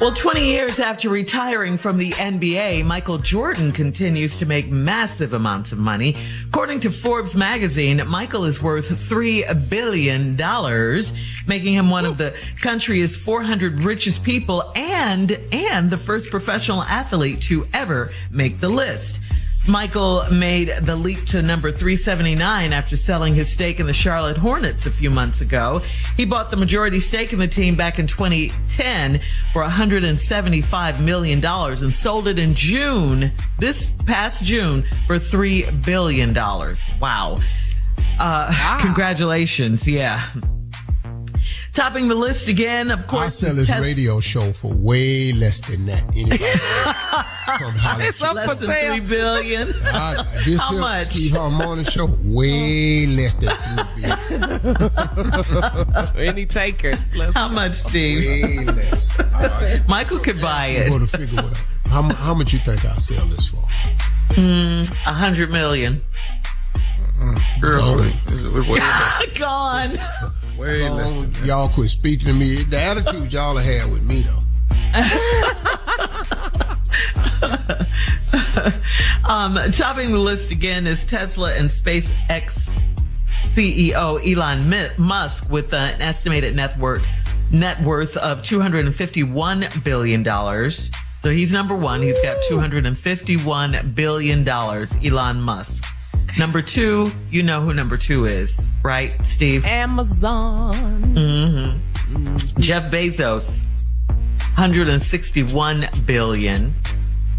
Well, 20 years after retiring from the NBA, Michael Jordan continues to make massive amounts of money. According to Forbes magazine, Michael is worth $3 billion, making him one of the country's 400 richest people and, and the first professional athlete to ever make the list. Michael made the leap to number 379 after selling his stake in the Charlotte Hornets a few months ago. He bought the majority stake in the team back in 2010 for $175 million and sold it in June, this past June, for $3 billion. Wow. Uh, wow. Congratulations. Yeah. Topping the list again, of course. I sell this test- radio show for way less than that. Anybody it's up less for than sale. three billion. I, this How much? Steve Harvey Morning Show way less than three billion. Any takers? Let's how much, Steve? Way less. Uh, Michael could buy it. to figure what how, how much you think I'll sell this for? Mm, a hundred million. Girl, gone. Way less than y'all quit speaking to me. The attitude y'all had with me though. um, topping the list again is Tesla and SpaceX CEO Elon Musk with an estimated net worth net worth of 251 billion dollars. So he's number one. He's got 251 billion dollars. Elon Musk. Number two, you know who number two is, right, Steve? Amazon. Mm-hmm. Mm-hmm. Jeff Bezos, 161 billion.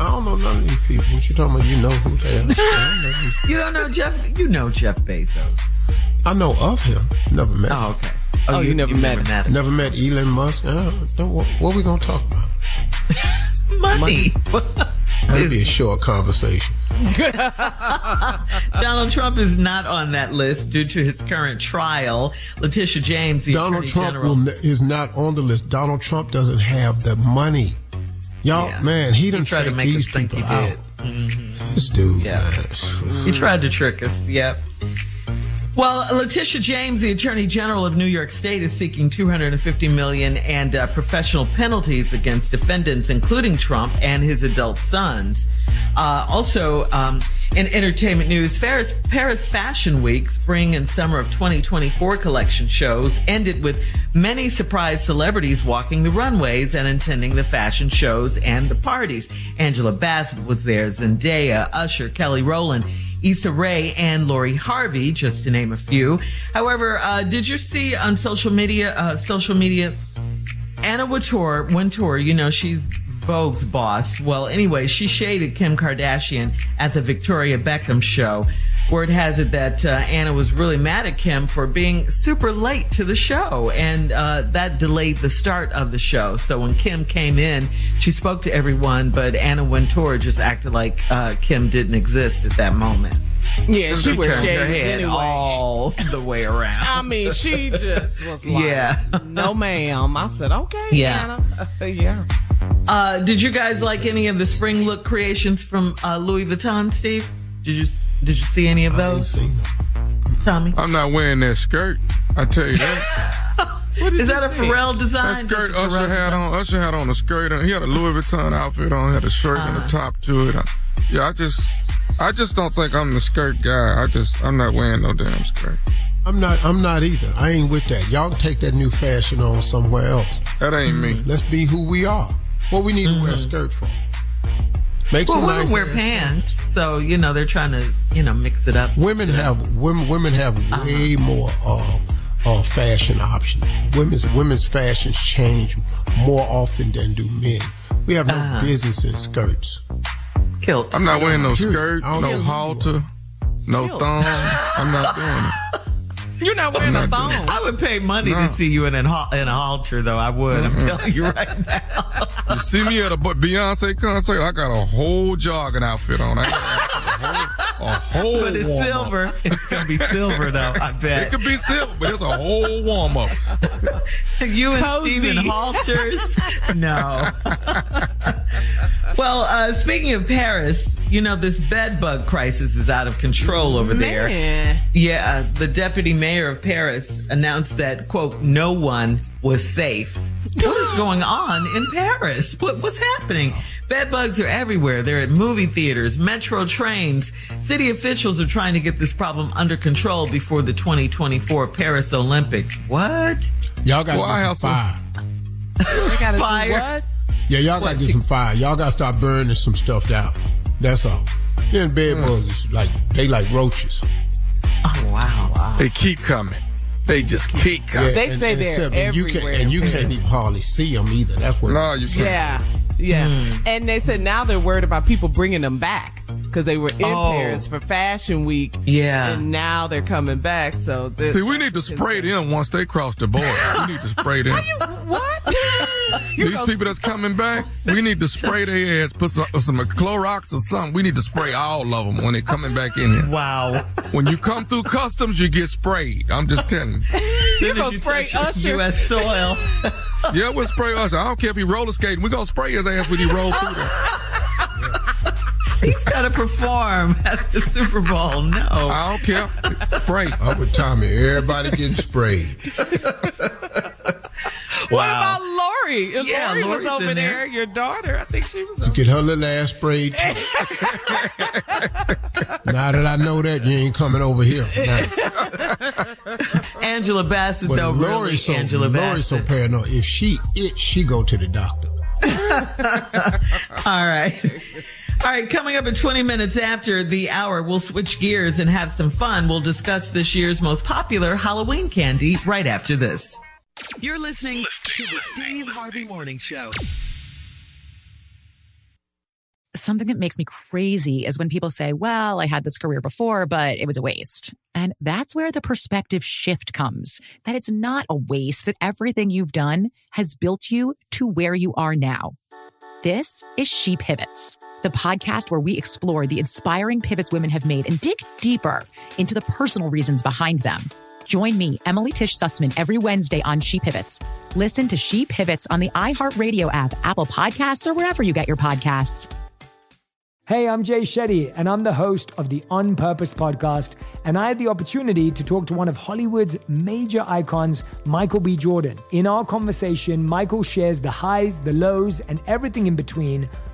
I don't know none of these people. What you talking about? You know who they are. Don't you don't know Jeff? You know Jeff Bezos. I know of him. Never met. Oh, okay. Oh, oh you, you, never, met never met him. Never met Elon Musk. Uh, what, what are we gonna talk about? Money. Money. That'd be a short conversation. Donald Trump is not on that list due to his current trial. Letitia James, the Donald Trump General, will, is not on the list. Donald Trump doesn't have the money. Y'all, Yeah. man, he didn't try to make these us think people he out. did. This dude, man. he tried to trick us. Yep. Well, Letitia James, the Attorney General of New York State, is seeking 250 million and uh, professional penalties against defendants, including Trump and his adult sons. Uh, also, um, in entertainment news, Paris, Paris Fashion Week, spring and summer of 2024 collection shows ended with many surprise celebrities walking the runways and attending the fashion shows and the parties. Angela Bassett was there, Zendaya, Usher, Kelly Rowland. Issa Rae, and Lori Harvey, just to name a few. However, uh, did you see on social media, uh, social media, Anna Wintour, Wintour, you know, she's Vogue's boss. Well, anyway, she shaded Kim Kardashian at the Victoria Beckham show. Word has it that uh, Anna was really mad at Kim for being super late to the show, and uh, that delayed the start of the show. So when Kim came in, she spoke to everyone, but Anna Wintour just acted like uh, Kim didn't exist at that moment. Yeah, she was turned her head anyway. all the way around. I mean, she just was like, Yeah. no ma'am. I said, okay, Yeah. Anna. yeah. Uh, did you guys like any of the spring look creations from uh, Louis Vuitton, Steve? Did you did you see any of I ain't those, seen them. Tommy? I'm not wearing that skirt. I tell you that. Is that a Pharrell design? That skirt That's a Usher Pharrell had design? on. Usher had on a skirt. and He had a Louis Vuitton outfit on. Had a shirt and Uh-huh. a top to it. I- Yeah, I just, I just don't think I'm the skirt guy. I just, I'm not wearing no damn skirt. I'm not. I'm not either. I ain't with that. Y'all can take that new fashion on somewhere else. That ain't me. Let's be who we are. What we need to wear a skirt for? Make Well, some women nice. wear ass- pants, so you know they're trying to you know mix it up. Women have women. Women have way more uh, uh, fashion options. Women's women's fashions change more often than do men. We have no business in skirts. Kilt. I'm not wearing no skirt, no care who you halter, no Kilt. thong. I'm not doing it. You're not wearing a thong. I would pay money No. to see you in an in a halter, though. I would. I'm telling you right now. You see me at a Beyonce concert, I got a whole jogging outfit on. I got a whole, a whole But it's warm-up. silver. It's gonna be silver, though. I bet It could be silver, but it's a whole warm up. You and Cozy. Steve halters? No. well, uh, speaking of Paris, you know this bed bug crisis is out of control over there. Man. Yeah, uh, the deputy mayor of Paris announced that, quote, no one was safe. What is going on in Paris? What, what's happening? Bed bugs are everywhere. They're at movie theaters, metro trains. City officials are trying to get this problem under control before the 2024 Paris Olympics. What? Y'all got to Well, I get have some some- fire. They gotta do Fire. What? Yeah, y'all got to get some fire. Y'all got to start burning some stuff down. That's all. Then bed bugs is like they like roaches. Oh, wow. wow. They keep coming. They just keep coming. They say they're except- and you everywhere can't, and you can't even hardly see them either. That's what. No, you can't. Yeah. Yeah. Hmm. And they said now they're worried about people bringing them back because they were in Oh. Paris for Fashion Week. Yeah. And now they're coming back. So this, See, we need to spray them once they cross the border. We need to spray them. what? These people that's coming back, we need to spray their ass, put some, some Clorox or something. We need to spray all of them when they're coming back in here. Wow. When you come through customs, you get sprayed. I'm just telling you. you As gonna spray touch Usher? U.S. soil. Yeah, we'll spray us. I don't care if he roller skating. We're going to spray his ass when he roll through there. He's got to perform at the Super Bowl. No. I don't care. Spray. I'm with Tommy. Everybody getting sprayed. What about Lori? If Yeah, Lori was Lori's over in there. there. Your daughter, I think she was. To get her little ass sprayed. now that I know that, you ain't coming over here. Now, Angela Bassett, but though, really, Lori's so Angela Bassett. Lori's so Bassett. paranoid. If she it, she go to the doctor. All right. All right, coming up at 20 minutes after the hour, we'll switch gears and have some fun. We'll discuss this year's most popular Halloween candy right after this. You're listening to the Steve Harvey Morning Show. Something that makes me crazy is when people say, well, I had this career before, but it was a waste. And that's where the perspective shift comes that it's not a waste, that everything you've done has built you to where you are now. This is She Pivots, the podcast where we explore the inspiring pivots women have made and dig deeper into the personal reasons behind them. Join me, Emily Tish Sussman, every Wednesday on She Pivots. Listen to She Pivots on the iHeartRadio app, Apple Podcasts, or wherever you get your podcasts. Hey, I'm Jay Shetty, and I'm the host of the On Purpose podcast. And I had the opportunity to talk to one of Hollywood's major icons, Michael B. Jordan. In our conversation, Michael shares the highs, the lows, and everything in between,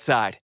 Side.